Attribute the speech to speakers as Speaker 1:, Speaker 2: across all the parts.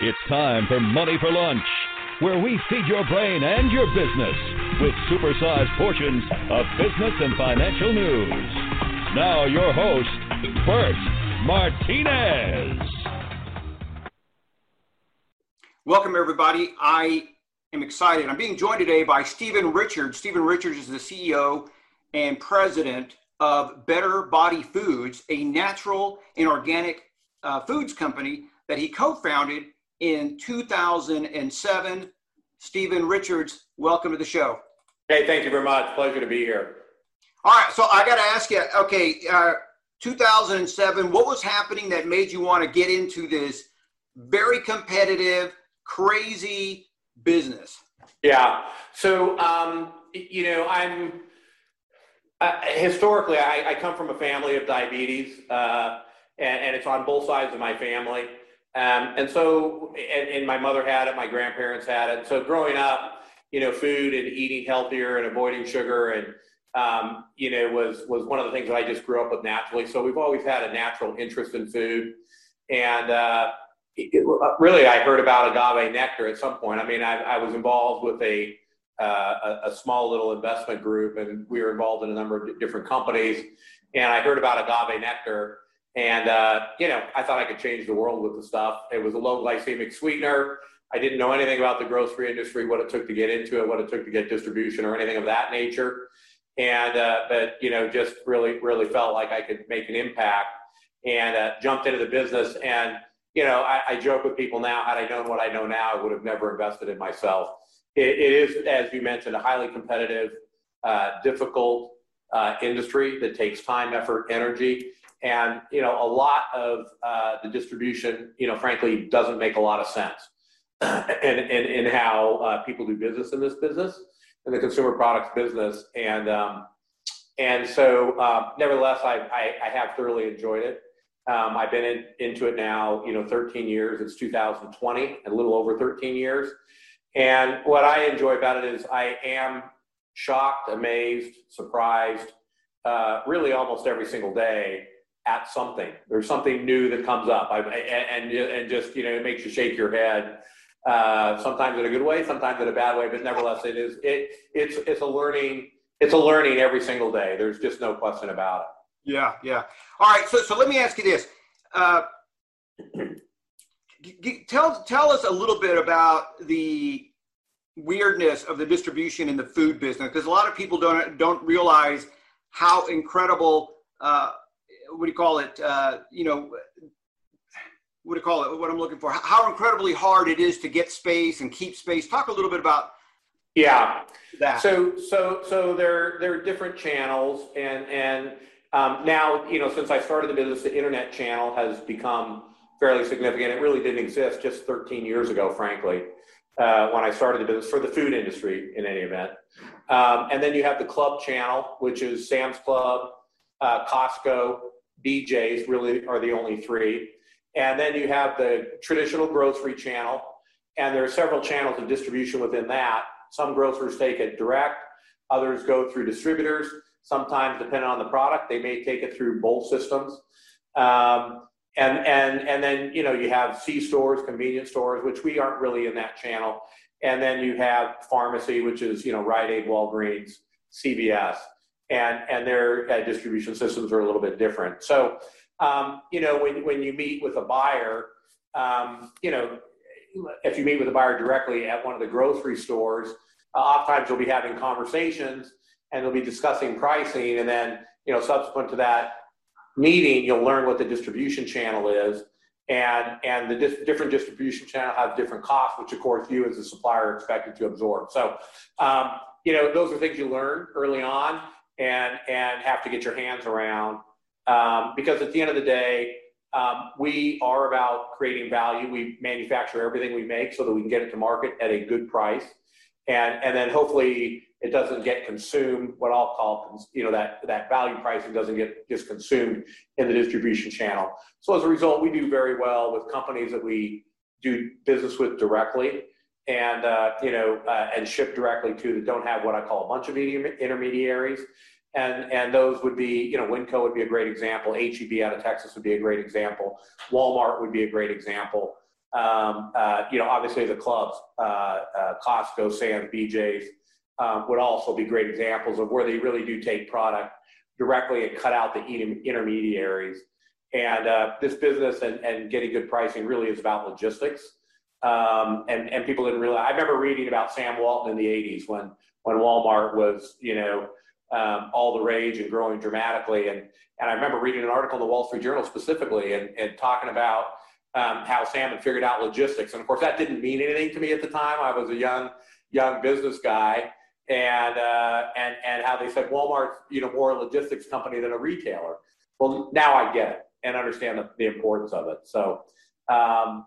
Speaker 1: It's time for Money for Lunch, where we feed your brain and your business with supersized portions of business and financial news. Now, your host, Bert Martinez.
Speaker 2: Welcome, everybody. I am excited. I'm being joined today by Stephen Richards. Stephen Richards is the CEO and president of Better Body Foods, a natural and organic uh, foods company that he co founded in 2007. Stephen Richards, welcome to the show.
Speaker 3: Hey, thank you very much. Pleasure to be here.
Speaker 2: All right, so I got to ask you okay, uh, 2007, what was happening that made you want to get into this very competitive, crazy business?
Speaker 3: Yeah. So, um, you know, I'm uh, historically, I, I, come from a family of diabetes, uh, and, and, it's on both sides of my family. Um, and so, and, and, my mother had it, my grandparents had it. So, growing up, you know, food and eating healthier and avoiding sugar and um, you know, was was one of the things that I just grew up with naturally. So we've always had a natural interest in food, and uh, it, really, I heard about agave nectar at some point. I mean, I, I was involved with a, uh, a, a small little investment group, and we were involved in a number of different companies. And I heard about agave nectar, and uh, you know, I thought I could change the world with the stuff. It was a low glycemic sweetener. I didn't know anything about the grocery industry, what it took to get into it, what it took to get distribution, or anything of that nature. And uh, but you know, just really, really felt like I could make an impact, and uh, jumped into the business and you know, I, I, joke with people now, had I known what I know now, I would have never invested in myself. it, it is, as you mentioned, a highly competitive, uh, difficult uh, industry that takes time, effort, energy. And, you know, a lot of uh, the distribution, you know, frankly, doesn't make a lot of sense in, in, in how uh, people do business in this business, in the consumer products business. And, um, and so, uh, nevertheless, I, I, I have thoroughly enjoyed it. Um, I've been in, into it now, you know, 13 years. It's 2020, a little over 13 years. And what I enjoy about it is I am shocked, amazed, surprised, uh, really almost every single day at something. There's something new that comes up, I, and, and just you know it makes you shake your head. Uh, sometimes in a good way, sometimes in a bad way, but nevertheless, it is it it's it's a learning it's a learning every single day. There's just no question about it.
Speaker 2: Yeah, yeah. All right, so so let me ask you this. Uh, tell tell us a little bit about the weirdness of the distribution in the food business because a lot of people don't don't realize how incredible uh, what do you call it uh, you know what do you call it what i'm looking for how incredibly hard it is to get space and keep space. Talk a little bit about
Speaker 3: yeah. that. So so so there there are different channels and and um, now, you know, since I started the business, the internet channel has become fairly significant. It really didn't exist just 13 years ago, frankly, uh, when I started the business for the food industry in any event. Um, and then you have the club channel, which is Sam's Club, uh, Costco, BJ's really are the only three. And then you have the traditional grocery channel, and there are several channels of distribution within that. Some grocers take it direct, others go through distributors. Sometimes, depending on the product, they may take it through both systems. Um, and and and then you know you have C stores, convenience stores, which we aren't really in that channel. And then you have pharmacy, which is you know Rite Aid, Walgreens, CVS, and and their uh, distribution systems are a little bit different. So um, you know when when you meet with a buyer, um, you know if you meet with a buyer directly at one of the grocery stores, uh, oftentimes you'll be having conversations and they'll be discussing pricing. And then, you know, subsequent to that meeting, you'll learn what the distribution channel is. And, and the different distribution channel have different costs, which of course you as a supplier are expected to absorb. So, um, you know, those are things you learn early on and, and have to get your hands around. Um, because at the end of the day, um, we are about creating value. We manufacture everything we make so that we can get it to market at a good price. And, and then hopefully it doesn't get consumed, what I'll call, you know, that, that value pricing doesn't get just consumed in the distribution channel. So as a result, we do very well with companies that we do business with directly and, uh, you know, uh, and ship directly to that don't have what I call a bunch of intermediaries. And, and those would be, you know, Winco would be a great example. HEB out of Texas would be a great example. Walmart would be a great example. Um, uh, you know, obviously the clubs, uh, uh, Costco, Sam's, BJ's, um, would also be great examples of where they really do take product directly and cut out the intermediaries. And uh, this business and, and getting good pricing really is about logistics. Um, and, and people didn't realize. I remember reading about Sam Walton in the 80s when, when Walmart was, you know, um, all the rage and growing dramatically. And, and I remember reading an article in the Wall Street Journal specifically and, and talking about um, how Sam had figured out logistics. And of course, that didn't mean anything to me at the time. I was a young, young business guy. And, uh, and, and how they said Walmart's, you know, more a logistics company than a retailer. Well, now I get it and understand the, the importance of it. So, um,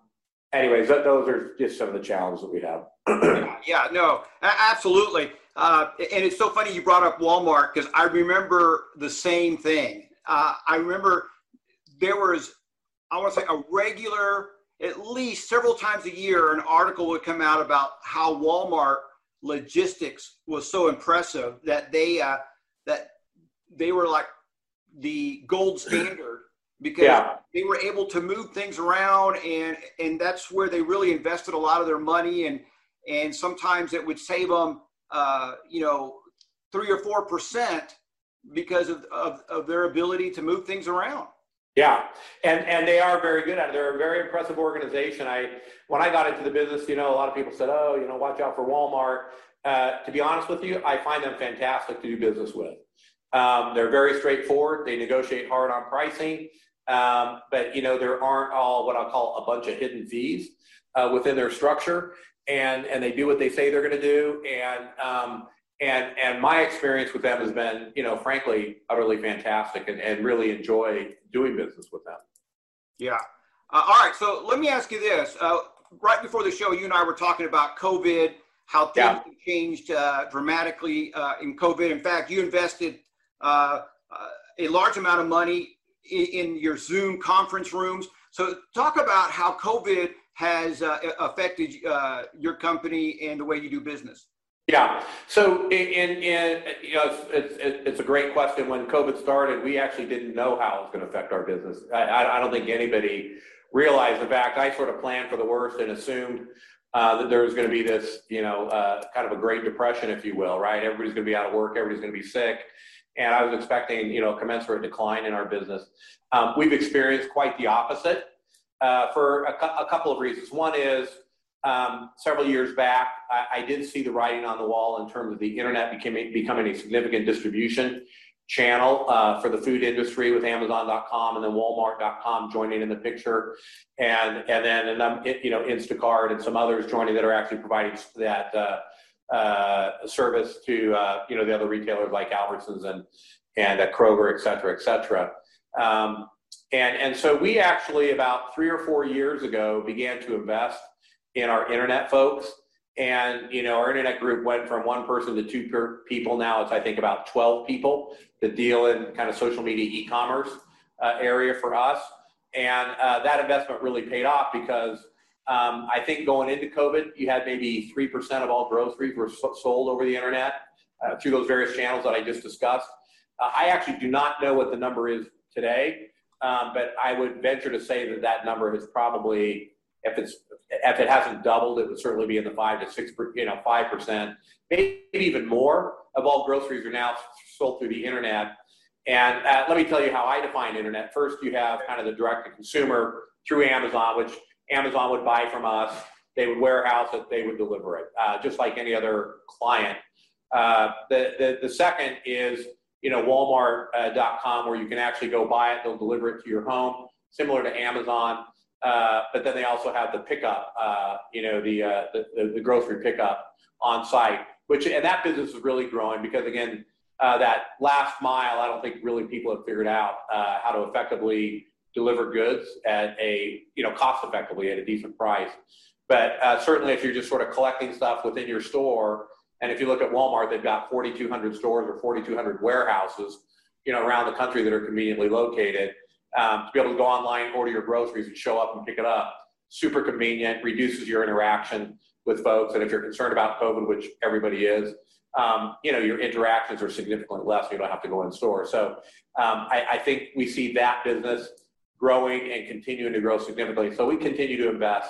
Speaker 3: anyways, th- those are just some of the challenges that we have.
Speaker 2: yeah, no, absolutely. Uh, and it's so funny you brought up Walmart because I remember the same thing. Uh, I remember there was, I want to say, a regular, at least several times a year, an article would come out about how Walmart logistics was so impressive that they uh, that they were like the gold standard because yeah. they were able to move things around and and that's where they really invested a lot of their money and and sometimes it would save them uh, you know three or four percent because of, of, of their ability to move things around
Speaker 3: yeah. And and they are very good at it. They're a very impressive organization. I when i got into the business you know a lot of people said oh you know watch out for walmart. Uh, to be honest with you i find them fantastic to do business with. Um, they're very straightforward. They negotiate hard on pricing. Um, but you know, there aren't all what I'll call a bunch of hidden fees uh, within their structure, and and they do what they say they're going to do. And um, and and my experience with them has been, you know, frankly, utterly fantastic, and, and really enjoy doing business with them.
Speaker 2: Yeah. Uh, all right. So let me ask you this. Uh, right before the show, you and I were talking about COVID, how things yeah. have changed uh, dramatically uh, in COVID. In fact, you invested uh, a large amount of money in your Zoom conference rooms. So, talk about how COVID has uh, affected uh, your company and the way you do business.
Speaker 3: Yeah. So, you know, it's, it's, it's, a great question. When COVID started, we actually didn't know how it was going to affect our business. I, I don't think anybody realized. In fact, I sort of planned for the worst and assumed uh, that there was going to be this, you know, uh, kind of a Great Depression, if you will, right? Everybody's going to be out of work. Everybody's going to be sick and I was expecting, you know, commensurate decline in our business. Um, we've experienced quite the opposite uh, for a, cu- a, couple of reasons. One is um, several years back, I, I, did see the writing on the wall in terms of the internet becoming, becoming a significant distribution channel uh, for the food industry with Amazon.com and then Walmart.com joining in the picture, and and then and um, it, you know Instacart and some others joining that are actually providing that. Uh, uh, service to uh, you know the other retailers like Albertsons and and uh, Kroger, et cetera, et cetera. Um, and and so we actually about three or four years ago began to invest in our internet folks. And you know our internet group went from one person to two per people. Now it's I think about 12 people that deal in kind of social media e-commerce uh, area for us. And uh, that investment really paid off because um, I think going into COVID, you had maybe 3% of all groceries were sold over the internet uh, through those various channels that I just discussed. Uh, I actually do not know what the number is today, um, but I would venture to say that that number is probably, if it's if it hasn't doubled, it would certainly be in the five to six, you know, five percent, maybe even more of all groceries are now sold through the internet. And uh, let me tell you how I define internet. First, you have kind of the direct to consumer through Amazon, which Amazon would buy from us. They would warehouse it. They would deliver it, uh, just like any other client. Uh, the, the, the second is you know Walmart.com, uh, where you can actually go buy it. They'll deliver it to your home, similar to Amazon. Uh, but then they also have the pickup, uh, you know, the, uh, the, the grocery pickup on site, which and that business is really growing because again, uh, that last mile, I don't think really people have figured out uh, how to effectively deliver goods at a you know cost effectively at a decent price. But certainly, if you're just sort of collecting stuff within your store, and if you look at Walmart, they've got 4,200 stores or 4,200 warehouses, you know, around the country that are conveniently located. Um, to be able to go online, order your groceries, and show up and pick it up, super convenient, reduces your interaction with folks. And if you're concerned about COVID, which everybody is, um, you know, your interactions are significantly less. You don't have to go in store. So um, I, I, think we see that business growing and continuing to grow significantly. So we continue to invest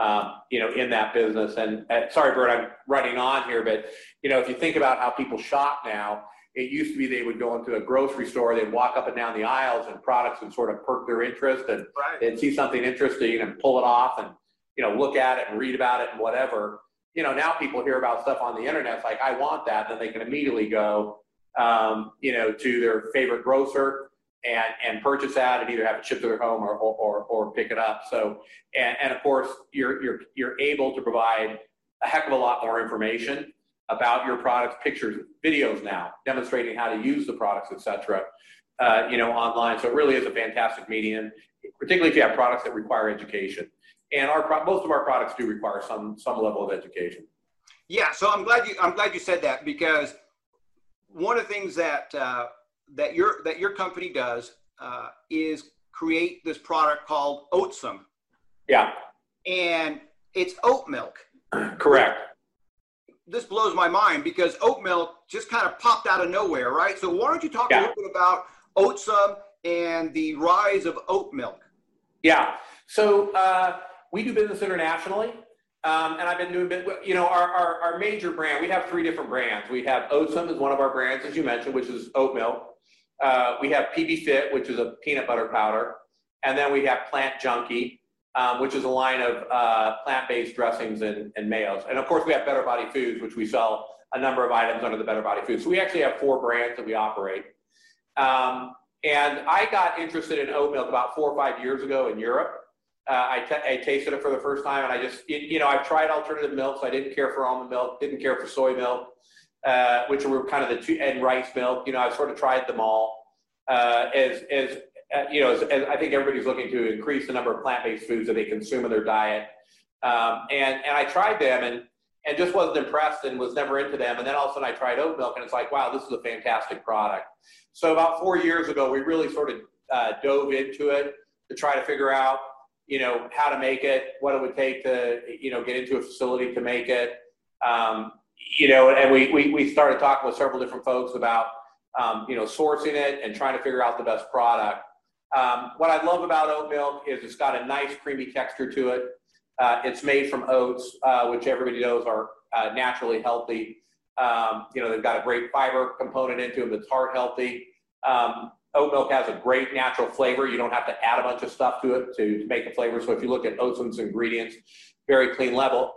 Speaker 3: um, you know, in that business. And uh, sorry, Bert, I'm running on here, but you know, if you think about how people shop now, it used to be they would go into a grocery store, they'd walk up and down the aisles, and products would sort of perk their interest, and right. they'd see something interesting and pull it off, and you know, look at it and read about it and whatever. You know, now people hear about stuff on the internet. It's like, I want that. Then they can immediately go, um, you know, to their favorite grocer and, and purchase that and either have it shipped to their home or, or, or, pick it up. So, and, and of course, you're, you're, you're able to provide a heck of a lot more information about your products, pictures, videos now, demonstrating how to use the products, etc. Uh, you know, online. So it really is a fantastic medium, particularly if you have products that require education. And our most of our products do require some some level of education.
Speaker 2: Yeah, so I'm glad you I'm glad you said that because one of the things that uh, that your that your company does uh, is create this product called Oatsome.
Speaker 3: Yeah.
Speaker 2: And it's oat milk.
Speaker 3: Correct.
Speaker 2: This blows my mind because oat milk just kind of popped out of nowhere, right? So why don't you talk yeah. a little bit about Oatsome and the rise of oat milk?
Speaker 3: Yeah. So uh, we do business internationally. Um, and I've been doing, you know, our, our, our, major brand, we have three different brands. We have Oatsome is one of our brands, as you mentioned, which is oat milk. Uh, we have PB Fit, which is a peanut butter powder. And then we have Plant Junkie, um, which is a line of uh, plant-based dressings and, and mayos. And of course, we have Better Body Foods, which we sell a number of items under the Better Body Foods. So we actually have four brands that we operate. Um, and I got interested in oat milk about four or five years ago in Europe. Uh, I, tasted it for the first time, and I just, it, you know, I've tried alternative milks. I didn't care for almond milk, didn't care for soy milk, uh, which were kind of the two, and rice milk. You know, I sort of tried them all. Uh, as, as uh, you know, as, as, I think everybody's looking to increase the number of plant-based foods that they consume in their diet. Um, and and I tried them, and and just wasn't impressed, and was never into them. And then all of a sudden, I tried oat milk, and it's like, wow, this is a fantastic product. So about four years ago, we really sort of uh, dove into it to try to figure out you know, how to make it, what it would take to, you know, get into a facility to make it. Um, you know, and we, we, we started talking with several different folks about, um, you know, sourcing it and trying to figure out the best product. Um, what I love about oat milk is it's got a nice creamy texture to it. Uh, it's made from oats, uh, which everybody knows are uh, naturally healthy. Um, you know, they've got a great fiber component into them that's heart healthy. Um, oat milk has a great natural flavor. You don't have to add a bunch of stuff to it to, to make the flavor. So if you look at Oatsome's ingredients, very clean level,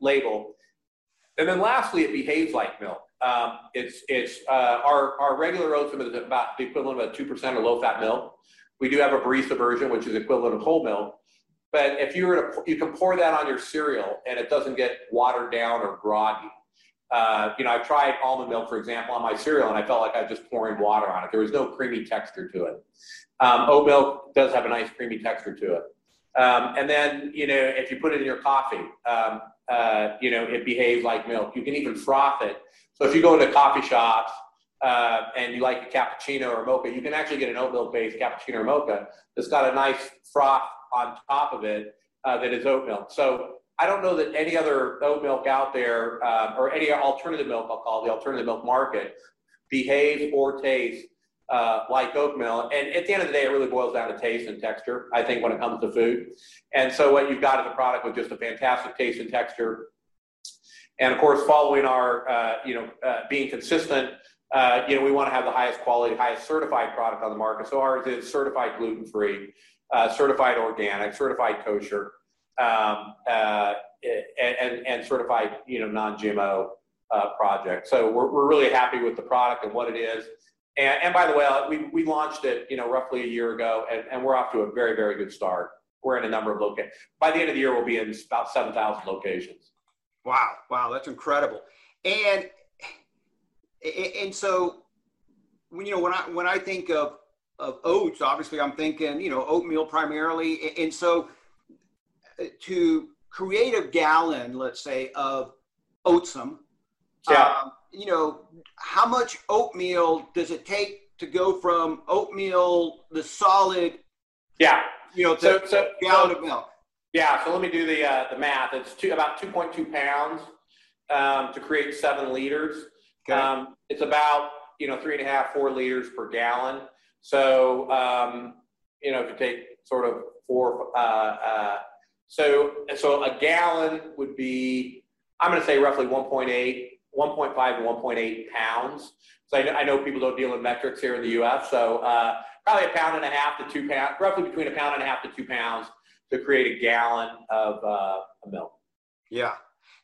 Speaker 3: label. And then lastly, it behaves like milk. Um, it's it's uh, our, our regular Oatsome is about the equivalent of a 2% or low fat milk. We do have a barista version, which is equivalent of whole milk. But if you were to, you can pour that on your cereal and it doesn't get watered down or groggy. Uh, you know, I've tried almond milk, for example, on my cereal, and I felt like I was just pouring water on it. There was no creamy texture to it. Um, oat milk does have a nice creamy texture to it. Um, and then, you know, if you put it in your coffee, um, uh, you know, it behaves like milk. You can even froth it. So if you go into coffee shops uh, and you like a cappuccino or mocha, you can actually get an oat milk based cappuccino or mocha that's got a nice froth on top of it uh, that is oat milk. So I don't know that any other oat milk out there, um, or any alternative milk, I'll call the alternative milk market, behaves or tastes uh, like oat milk. And at the end of the day, it really boils down to taste and texture, I think, when it comes to food. And so what you've got is a product with just a fantastic taste and texture. And of course, following our, uh, you know, uh, being consistent, uh, you know, we want to have the highest quality, highest certified product on the market. So ours is certified gluten-free, uh, certified organic, certified kosher um, uh, and, and certified, you know, non-GMO uh, project. So we're, we're really happy with the product and what it is. And, and by the way, we, we launched it, you know, roughly a year ago, and, and we're off to a very, very good start. We're in a number of locations. By the end of the year, we'll be in about 7,000 locations.
Speaker 2: Wow. Wow. That's incredible. And, and so, when, you know, when I, when I think of, of oats, obviously I'm thinking, you know, oatmeal primarily. And so to create a gallon, let's say, of oatsome,
Speaker 3: yeah.
Speaker 2: Um, you know, how much oatmeal does it take to go from oatmeal, the solid,
Speaker 3: yeah,
Speaker 2: you know, to so, so, gallon so, of milk?
Speaker 3: Yeah. So let me do the uh, the math. It's two, about 2.2 pounds um, to create seven liters. Okay. Um, it's about you know three and a half, four liters per gallon. So um, you know, if you take sort of four. Uh, uh, So, so a gallon would be, I'm going to say roughly 1.8, 1.5 to 1.8 pounds. So I know, I know, people don't deal in metrics here in the U.S. So uh, probably a pound and a half to two pounds, roughly between a pound and a half to two pounds to create a gallon of uh, milk.
Speaker 2: Yeah.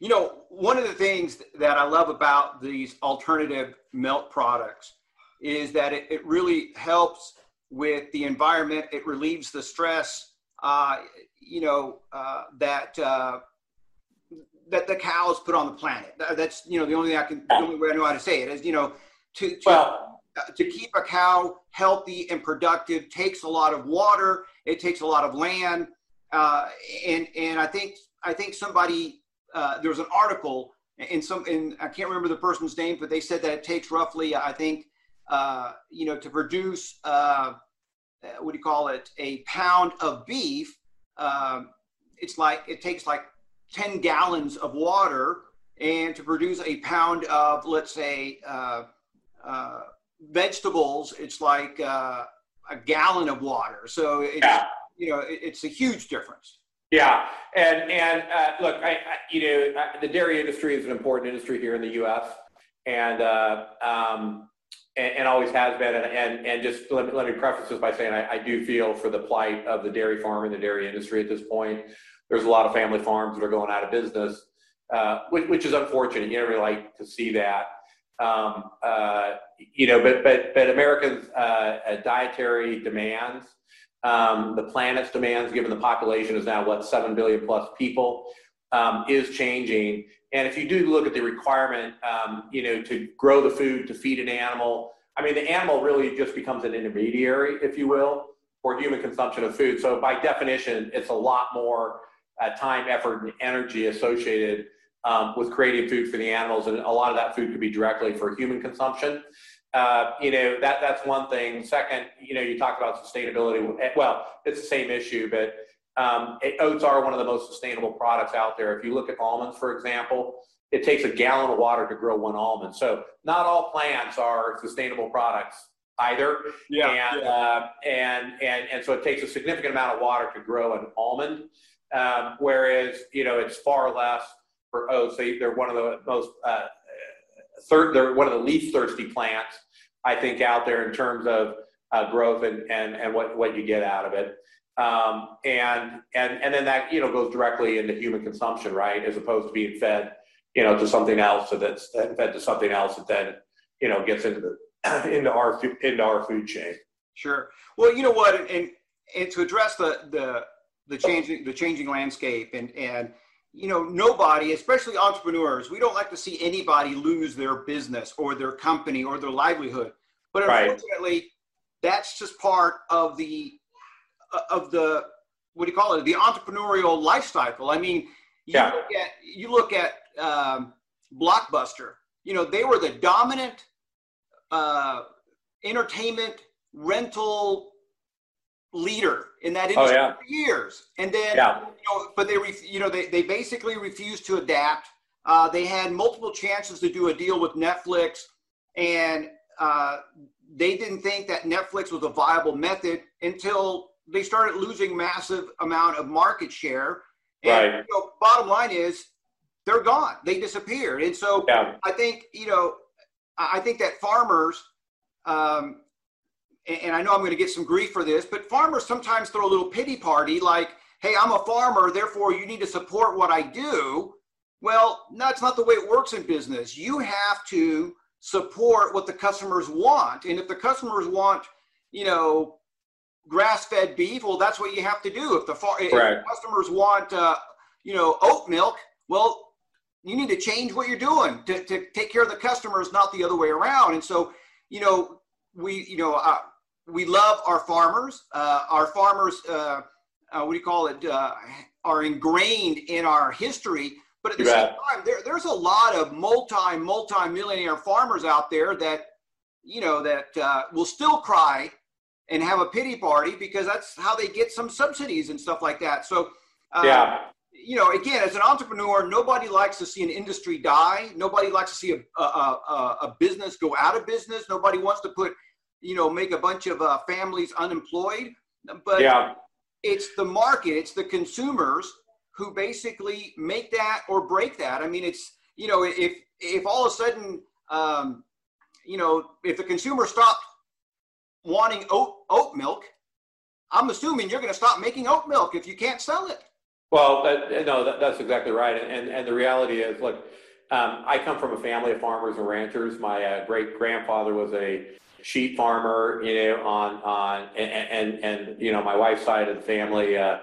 Speaker 2: You know, one of the things that I love about these alternative milk products is that it, it really helps with the environment. It relieves the stress, uh, you know, uh, that uh, that the cows put on the planet. That's you know the only thing I can the only way I know how to say it is you know to to, well, uh, to keep a cow healthy and productive takes a lot of water. It takes a lot of land, uh, and and I think I think somebody uh, there was an article in some in I can't remember the person's name, but they said that it takes roughly I think uh, you know, to produce, uh, uh, what do you call it, a pound of beef, um, it's like, it takes like 10 gallons of water. And to produce a pound of, let's say, uh, uh, vegetables, it's like a gallon of water. So it's, yeah. you know, it, it's a huge difference.
Speaker 3: Yeah, and and uh, look, I, I, you know, the dairy industry is an important industry here in the U.S. And uh, um, and, and, always has been. And, and, and just let me, let me preface this by saying I, I, do feel for the plight of the dairy farm and the dairy industry at this point. There's a lot of family farms that are going out of business, uh, which, which, is unfortunate. You never really like to see that. Um, uh, you know, but but but America's uh, dietary demands, um, the planet's demands, given the population is now what seven billion plus people, um, is changing, and if you do look at the requirement, um, you know, to grow the food to feed an animal, I mean, the animal really just becomes an intermediary, if you will, for human consumption of food. So by definition, it's a lot more uh, time, effort, and energy associated um, with creating food for the animals, and a lot of that food could be directly for human consumption. Uh, you know, that that's one thing. Second, you know, you talk about sustainability. Well, it's the same issue, but um, oats are one of the most sustainable products out there. If you look at almonds, for example, it takes a gallon of water to grow one almond. So not all plants are sustainable products either. Yeah. And, yeah. Uh, and, and, and so it takes a significant amount of water to grow an almond. Um, whereas, you know, it's far less for oats. They, they're one of the most, uh, third, they're one of the least thirsty plants, I think, out there in terms of uh, growth and, and, and what, what you get out of it. Um, and and and then that you know goes directly into human consumption, right? As opposed to being fed, you know, to something else, so that's fed to something else that then you know gets into the into our into our food chain.
Speaker 2: Sure. Well, you know what, and and to address the the the changing the changing landscape and and you know nobody especially entrepreneurs we don't like to see anybody lose their business or their company or their livelihood but unfortunately right. that's just part of the of the what do you call it the entrepreneurial life cycle i mean you yeah. look at you look at um, blockbuster you know they were the dominant uh, entertainment rental leader in that industry oh, yeah. for years and then yeah. you know but they you know they, they basically refused to adapt uh, they had multiple chances to do a deal with netflix and uh, they didn't think that netflix was a viable method until they started losing massive amount of market share. And right. you know, bottom line is they're gone. They disappeared. And so yeah. I think, you know, I think that farmers, um, and I know I'm going to get some grief for this, but farmers sometimes throw a little pity party like, hey, I'm a farmer, therefore you need to support what I do. Well, that's not the way it works in business. You have to support what the customers want. And if the customers want, you know, grass-fed beef, well, that's what you have to do. If the, far, if customers want, uh, you know, oat milk, well, you need to change what you're doing to, to take care of the customers, not the other way around. And so, you know, we, you know, uh, we love our farmers. Uh, our farmers, uh, uh what do you call it, uh, are ingrained in our history. But at the same time, there, there's a lot of multi, multi-millionaire farmers out there that, you know, that uh, will still cry and have a pity party because that's how they get some subsidies and stuff like that. So, uh, yeah. You know, again, as an entrepreneur, nobody likes to see an industry die. Nobody likes to see a, a, a, a business go out of business. Nobody wants to put, you know, make a bunch of uh, families unemployed. But yeah. it's the market, it's the consumers who basically make that or break that. I mean, it's you know, if if all of a sudden, um, you know, if the consumer stopped wanting oat oat milk, I'm assuming you're going to stop making oat milk if you can't sell it.
Speaker 3: Well, that, no, that, that's exactly right. And, and the reality is, look, um, I come from a family of farmers and ranchers. My uh, great grandfather was a sheep farmer, you know, on on and and, and you know my wife's side of the family, uh,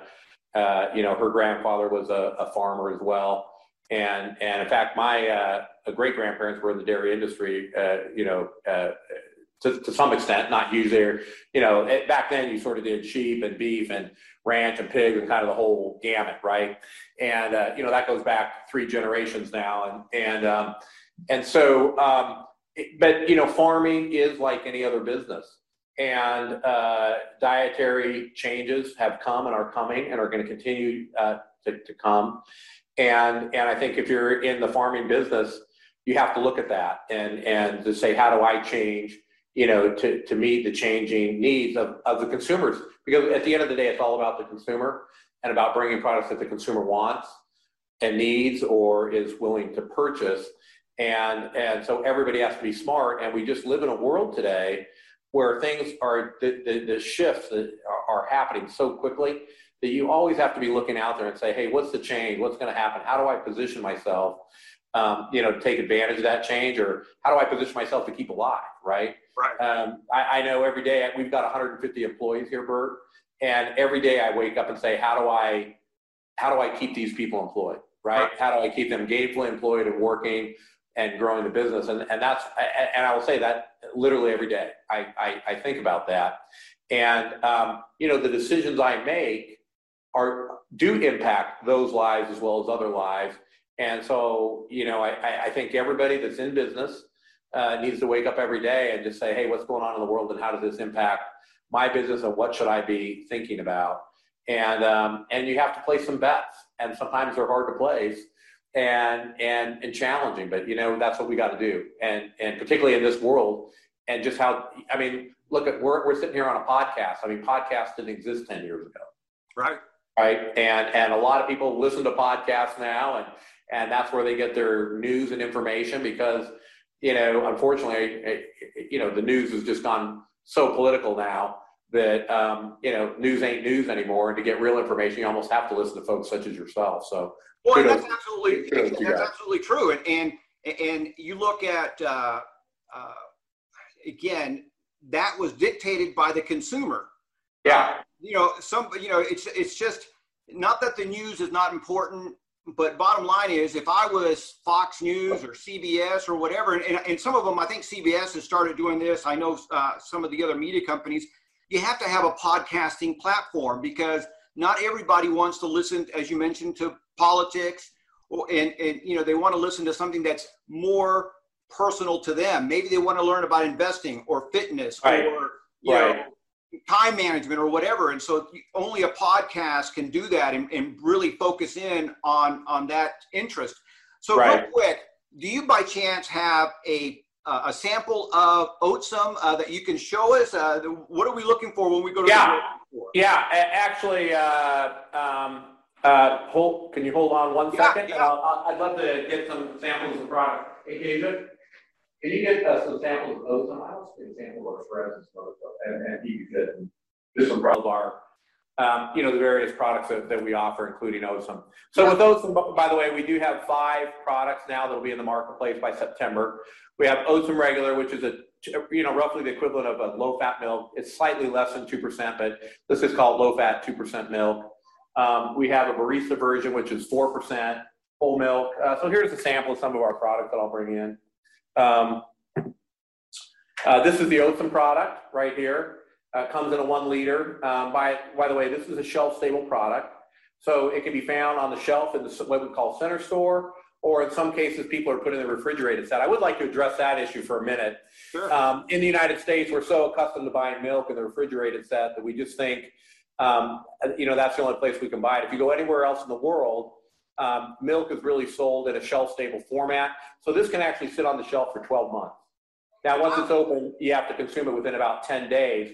Speaker 3: uh, you know, her grandfather was a, a, farmer as well, and and in fact, my uh, great grandparents were in the dairy industry, uh, you know. Uh, to, to some extent, not there. You know, it, back then you sort of did sheep and beef and ranch and pig and kind of the whole gamut, right? And uh, you know that goes back three generations now, and and um, and so um, but you know, farming is like any other business, and uh, dietary changes have come and are coming and are going to continue uh, to, to come. And and I think if you're in the farming business, you have to look at that and and to say, how do I change? You know, to, to meet the changing needs of, of the consumers. Because at the end of the day, it's all about the consumer and about bringing products that the consumer wants and needs or is willing to purchase and and so everybody has to be smart and we just live in a world today where things are the, the, the shifts that are, are, happening so quickly that you always have to be looking out there and say hey what's the change? What's going to happen? How do i position myself um, you know to take advantage of that change? Or how do i position myself to keep alive? Right?
Speaker 2: Right.
Speaker 3: Um, I, I know every day we've got 150 employees here bert and every day i wake up and say how do i how do i keep these people employed? Right, right. how do i keep them gainfully employed and working and growing the business. And, and that's, and I will say that literally every day I, I, I think about that. And, um, you know, the decisions I make are, do impact those lives as well as other lives. And so, you know, I, I think everybody that's in business uh, needs to wake up every day and just say, hey, what's going on in the world and how does this impact my business and what should I be thinking about? And, um, and you have to play some bets. And sometimes they're hard to place and and and challenging. But you know that's what we got to do, and and particularly in this world, and just how I mean, look at we're we're sitting here on a podcast. I mean, podcasts didn't exist ten years ago,
Speaker 2: right?
Speaker 3: Right, and and a lot of people listen to podcasts now, and and that's where they get their news and information because you know unfortunately you know the news has just gone so political now that um, you know news ain't news anymore and to get real information you almost have to listen to folks such as yourself so
Speaker 2: well, that's absolutely that's absolutely true. And and and you look at uh, uh, again, that was dictated by the consumer.
Speaker 3: Yeah.
Speaker 2: You know, some you know, it's it's just not that the news is not important, but bottom line is, if I was Fox News or CBS or whatever, and, and some of them, I think CBS has started doing this. I know uh, some of the other media companies. You have to have a podcasting platform because not everybody wants to listen, as you mentioned, to politics, or, and, and you know they want to listen to something that's more personal to them. Maybe they want to learn about investing or fitness right. or you right. know time management or whatever. And so only a podcast can do that and, and really focus in on on that interest. So right. real quick, do you by chance have a uh, a sample of Oatsome uh, that you can show us? Uh, what are we looking for when we go to
Speaker 3: yeah. the Yeah, actually, uh, um, uh, hold, can you hold on one
Speaker 2: yeah,
Speaker 3: second?
Speaker 2: Yeah.
Speaker 3: Uh, I'd love to get some samples of product. Hey, Kasia, can you get uh, some samples of ozone? I don't see a sample of spreads and and, and you could just some of our, um, you know, the various products that, that we offer, including Oatsome. So yeah. with Oatsome, by the way, we do have five products now that will be in the marketplace by September. We have Oatsome Regular, which is a you know, roughly the equivalent of a low-fat milk. It's slightly less than 2%, but this is called low-fat 2% milk. Um, we have a barista version, which is 4% whole milk. Uh, so here's a sample of some of our products that I'll bring in. Um, uh, this is the Oatsome product right here. Uh, comes in a one liter. Um, by, by the way, this is a shelf stable product. So it can be found on the shelf in the, what we call center store, or in some cases, people are putting the refrigerated set. I would like to address that issue for a minute.
Speaker 2: Sure.
Speaker 3: Um, in the United States, we're so accustomed to buying milk in the refrigerated set that we just think um, you know, that's the only place we can buy it. If you go anywhere else in the world, um, milk is really sold in a shelf stable format. So this can actually sit on the shelf for 12 months. Now, once it's open, you have to consume it within about 10 days.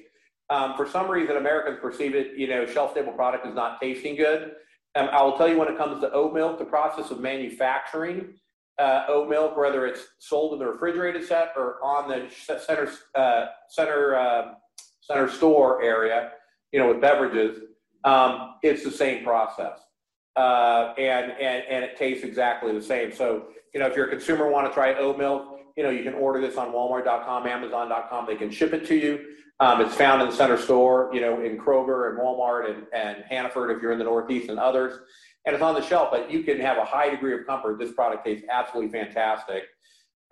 Speaker 3: Um, for some reason, Americans perceive it, you know, shelf stable product is not tasting good. Um, I will tell you when it comes to oat milk, the process of manufacturing uh, oat milk, whether it's sold in the refrigerated set or on the center uh, center uh, center store area, you know, with beverages, um, it's the same process, uh, and and and it tastes exactly the same. So, you know, if you're a consumer want to try oat milk, you know, you can order this on Walmart.com, Amazon.com. They can ship it to you. Um, it's found in the center store, you know, in Kroger and Walmart and, and Hannaford if you're in the Northeast and others and it's on the shelf, but you can have a high degree of comfort. This product tastes absolutely fantastic.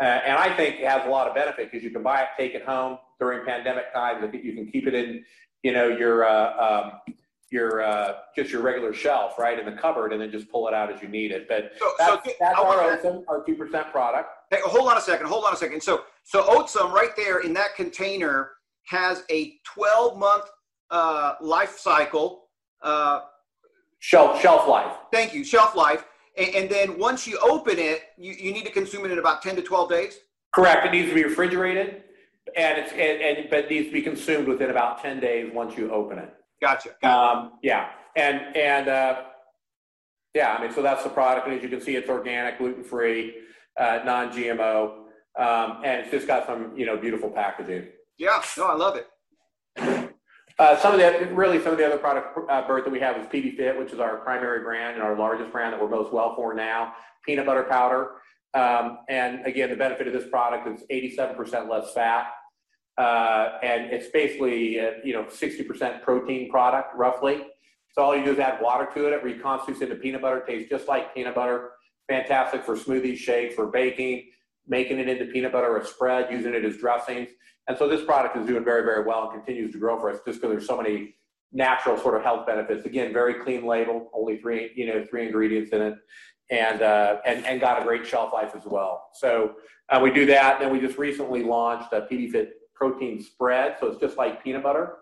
Speaker 3: Uh, and I think it has a lot of benefit because you can buy it, take it home during pandemic times. I think You can keep it in, you know, your uh, um, your uh, just your regular shelf, right, in the cupboard, and then just pull it out as you need it. But so, that's, so that's our Oatsome, our two percent product.
Speaker 2: Hey, hold on a second. Hold on a second. So so Oatsome right there in that container has a 12 month uh, life cycle. Uh,
Speaker 3: Shelf shelf life.
Speaker 2: Thank you, shelf life. And, and then once you open it, you, you need to consume it in about ten to twelve days.
Speaker 3: Correct. It needs to be refrigerated, and it's and, and but it needs to be consumed within about ten days once you open it.
Speaker 2: Gotcha.
Speaker 3: gotcha. Um, yeah, and and uh, yeah, I mean, so that's the product, and as you can see, it's organic, gluten free, uh, non GMO, um, and it's just got some you know beautiful packaging.
Speaker 2: Yeah, no, I love it.
Speaker 3: Uh, some of the really some of the other product uh, Bert that we have is PB Fit, which is our primary brand and our largest brand that we're most well for now. Peanut butter powder, um, and again, the benefit of this product is 87% less fat, uh, and it's basically a, you know 60% protein product roughly. So all you do is add water to it. It reconstitutes into peanut butter. Tastes just like peanut butter. Fantastic for smoothies, shakes, for baking, making it into peanut butter or spread, using it as dressings. And so this product is doing very, very well and continues to grow for us just because there's so many natural sort of health benefits. Again, very clean label, only three, you know, three ingredients in it, and uh, and and got a great shelf life as well. So uh, we do that. Then we just recently launched a PB Fit protein spread. So it's just like peanut butter.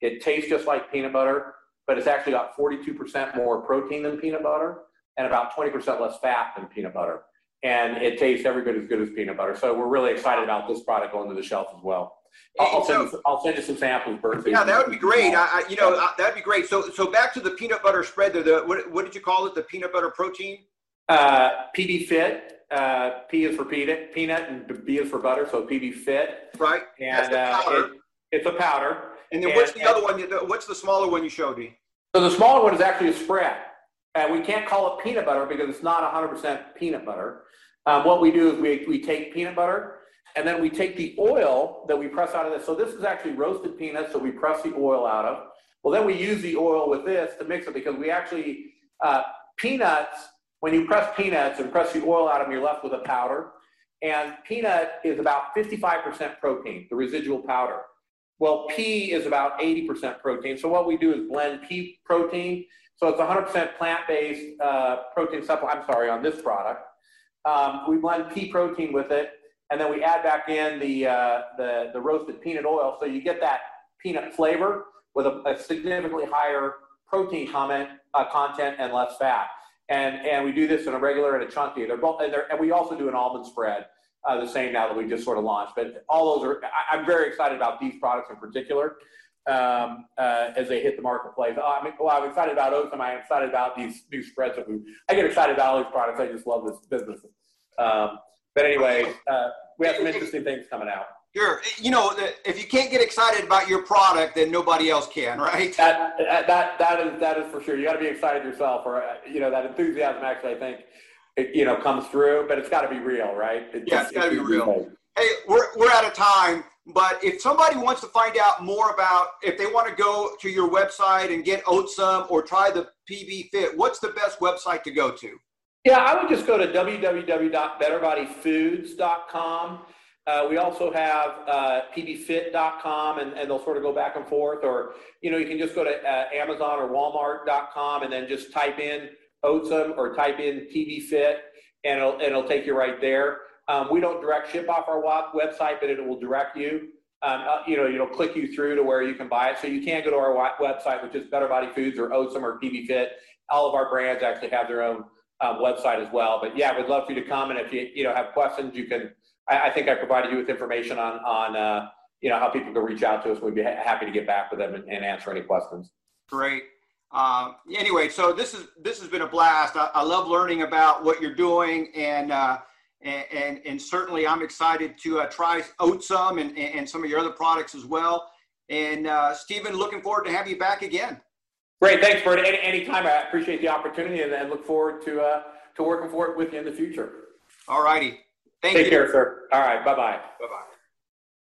Speaker 3: It tastes just like peanut butter, but it's actually got 42% more protein than peanut butter and about 20% less fat than peanut butter and it tastes every bit as good as peanut butter. So we're really excited about this product going to the shelf as well. I'll, send, you, I'll send you some samples, Bert.
Speaker 2: yeah, that would be great. I, I, you know, uh, that'd be great. So, so back to the peanut butter spread. There, the what, what did you call it? The peanut butter protein.
Speaker 3: Uh, PB Fit. Uh, P is for peanut, peanut, and B is for butter. So PB Fit.
Speaker 2: Right.
Speaker 3: And uh, it, it's a powder.
Speaker 2: And then and, what's the and, other one? What's the smaller one you showed me?
Speaker 3: So the smaller one is actually a spread. And we can't call it peanut butter because it's not 100% peanut butter. Um, what we do is we, we take peanut butter and then we take the oil that we press out of this. So this is actually roasted peanuts so we press the oil out of. Well, then we use the oil with this to mix it because we actually, uh, peanuts, when you press peanuts and press the oil out of them, you're left with a powder. And peanut is about 55% protein, the residual powder. Well, pea is about 80% protein. So what we do is blend pea protein. So it's 100% plant-based uh, protein supplement. I'm sorry, on this product. Um, we blend pea protein with it, and then we add back in the, uh, the, the roasted peanut oil. So you get that peanut flavor with a, a significantly higher protein comment, uh, content and less fat. And, and we do this in a regular and a chunky. They're both, and, they're, and we also do an almond spread, uh, the same now that we just sort of launched. But all those are, I, am very excited about these products in particular um, uh, as they hit the marketplace. Oh, I'm, well, I'm excited about Oatsome. I'm excited about these new spreads that we. I get excited about all these products. I just love this business. Um, but anyway, uh, we have some interesting things coming out.
Speaker 2: Sure. You know, if you can't get excited about your product, then nobody else can, right?
Speaker 3: That that that is that is for sure. You got to be excited yourself, or uh, you know that enthusiasm. Actually, I think it, you know comes through, but it's got to be real, right?
Speaker 2: It yeah, it's got to be real. Hey, we're we're out of time. But if somebody wants to find out more about, if they want to go to your website and get Oatsome or try the PB Fit, what's the best website to go to?
Speaker 3: Yeah, I would just go to www.betterbodyfoods.com. Uh, we also have uh, pbfit.com, and, and they'll sort of go back and forth. Or, you know, you can just go to uh, Amazon or Walmart.com and then just type in Oatsome or type in PB Fit, and it'll, it'll take you right there. Um, we don't direct ship off our website, but it will direct you. Um, uh, you know, it'll click you through to where you can buy it. So you can go to our website, which is Better Body Foods or Oatsome or PB Fit. All of our brands actually have their own um, website as well. But yeah, we'd love for you to come. And if you you know have questions, you can. I, I think I provided you with information on on uh, you know how people can reach out to us. We'd be ha- happy to get back with them and, and answer any questions.
Speaker 2: Great. uh, anyway, so this is this has been a blast. I, I love learning about what you're doing, and uh, and, and, and certainly I'm excited to uh, try Oatsome and, and some of your other products as well. And uh, Stephen, looking forward to have you back again.
Speaker 3: Great, thanks, Bert. Any anytime, I appreciate the opportunity, and, and look forward to uh, to working for it with you in the future.
Speaker 2: All righty.
Speaker 3: Thank Take you. care, sir. All right. Bye bye.
Speaker 2: Bye bye.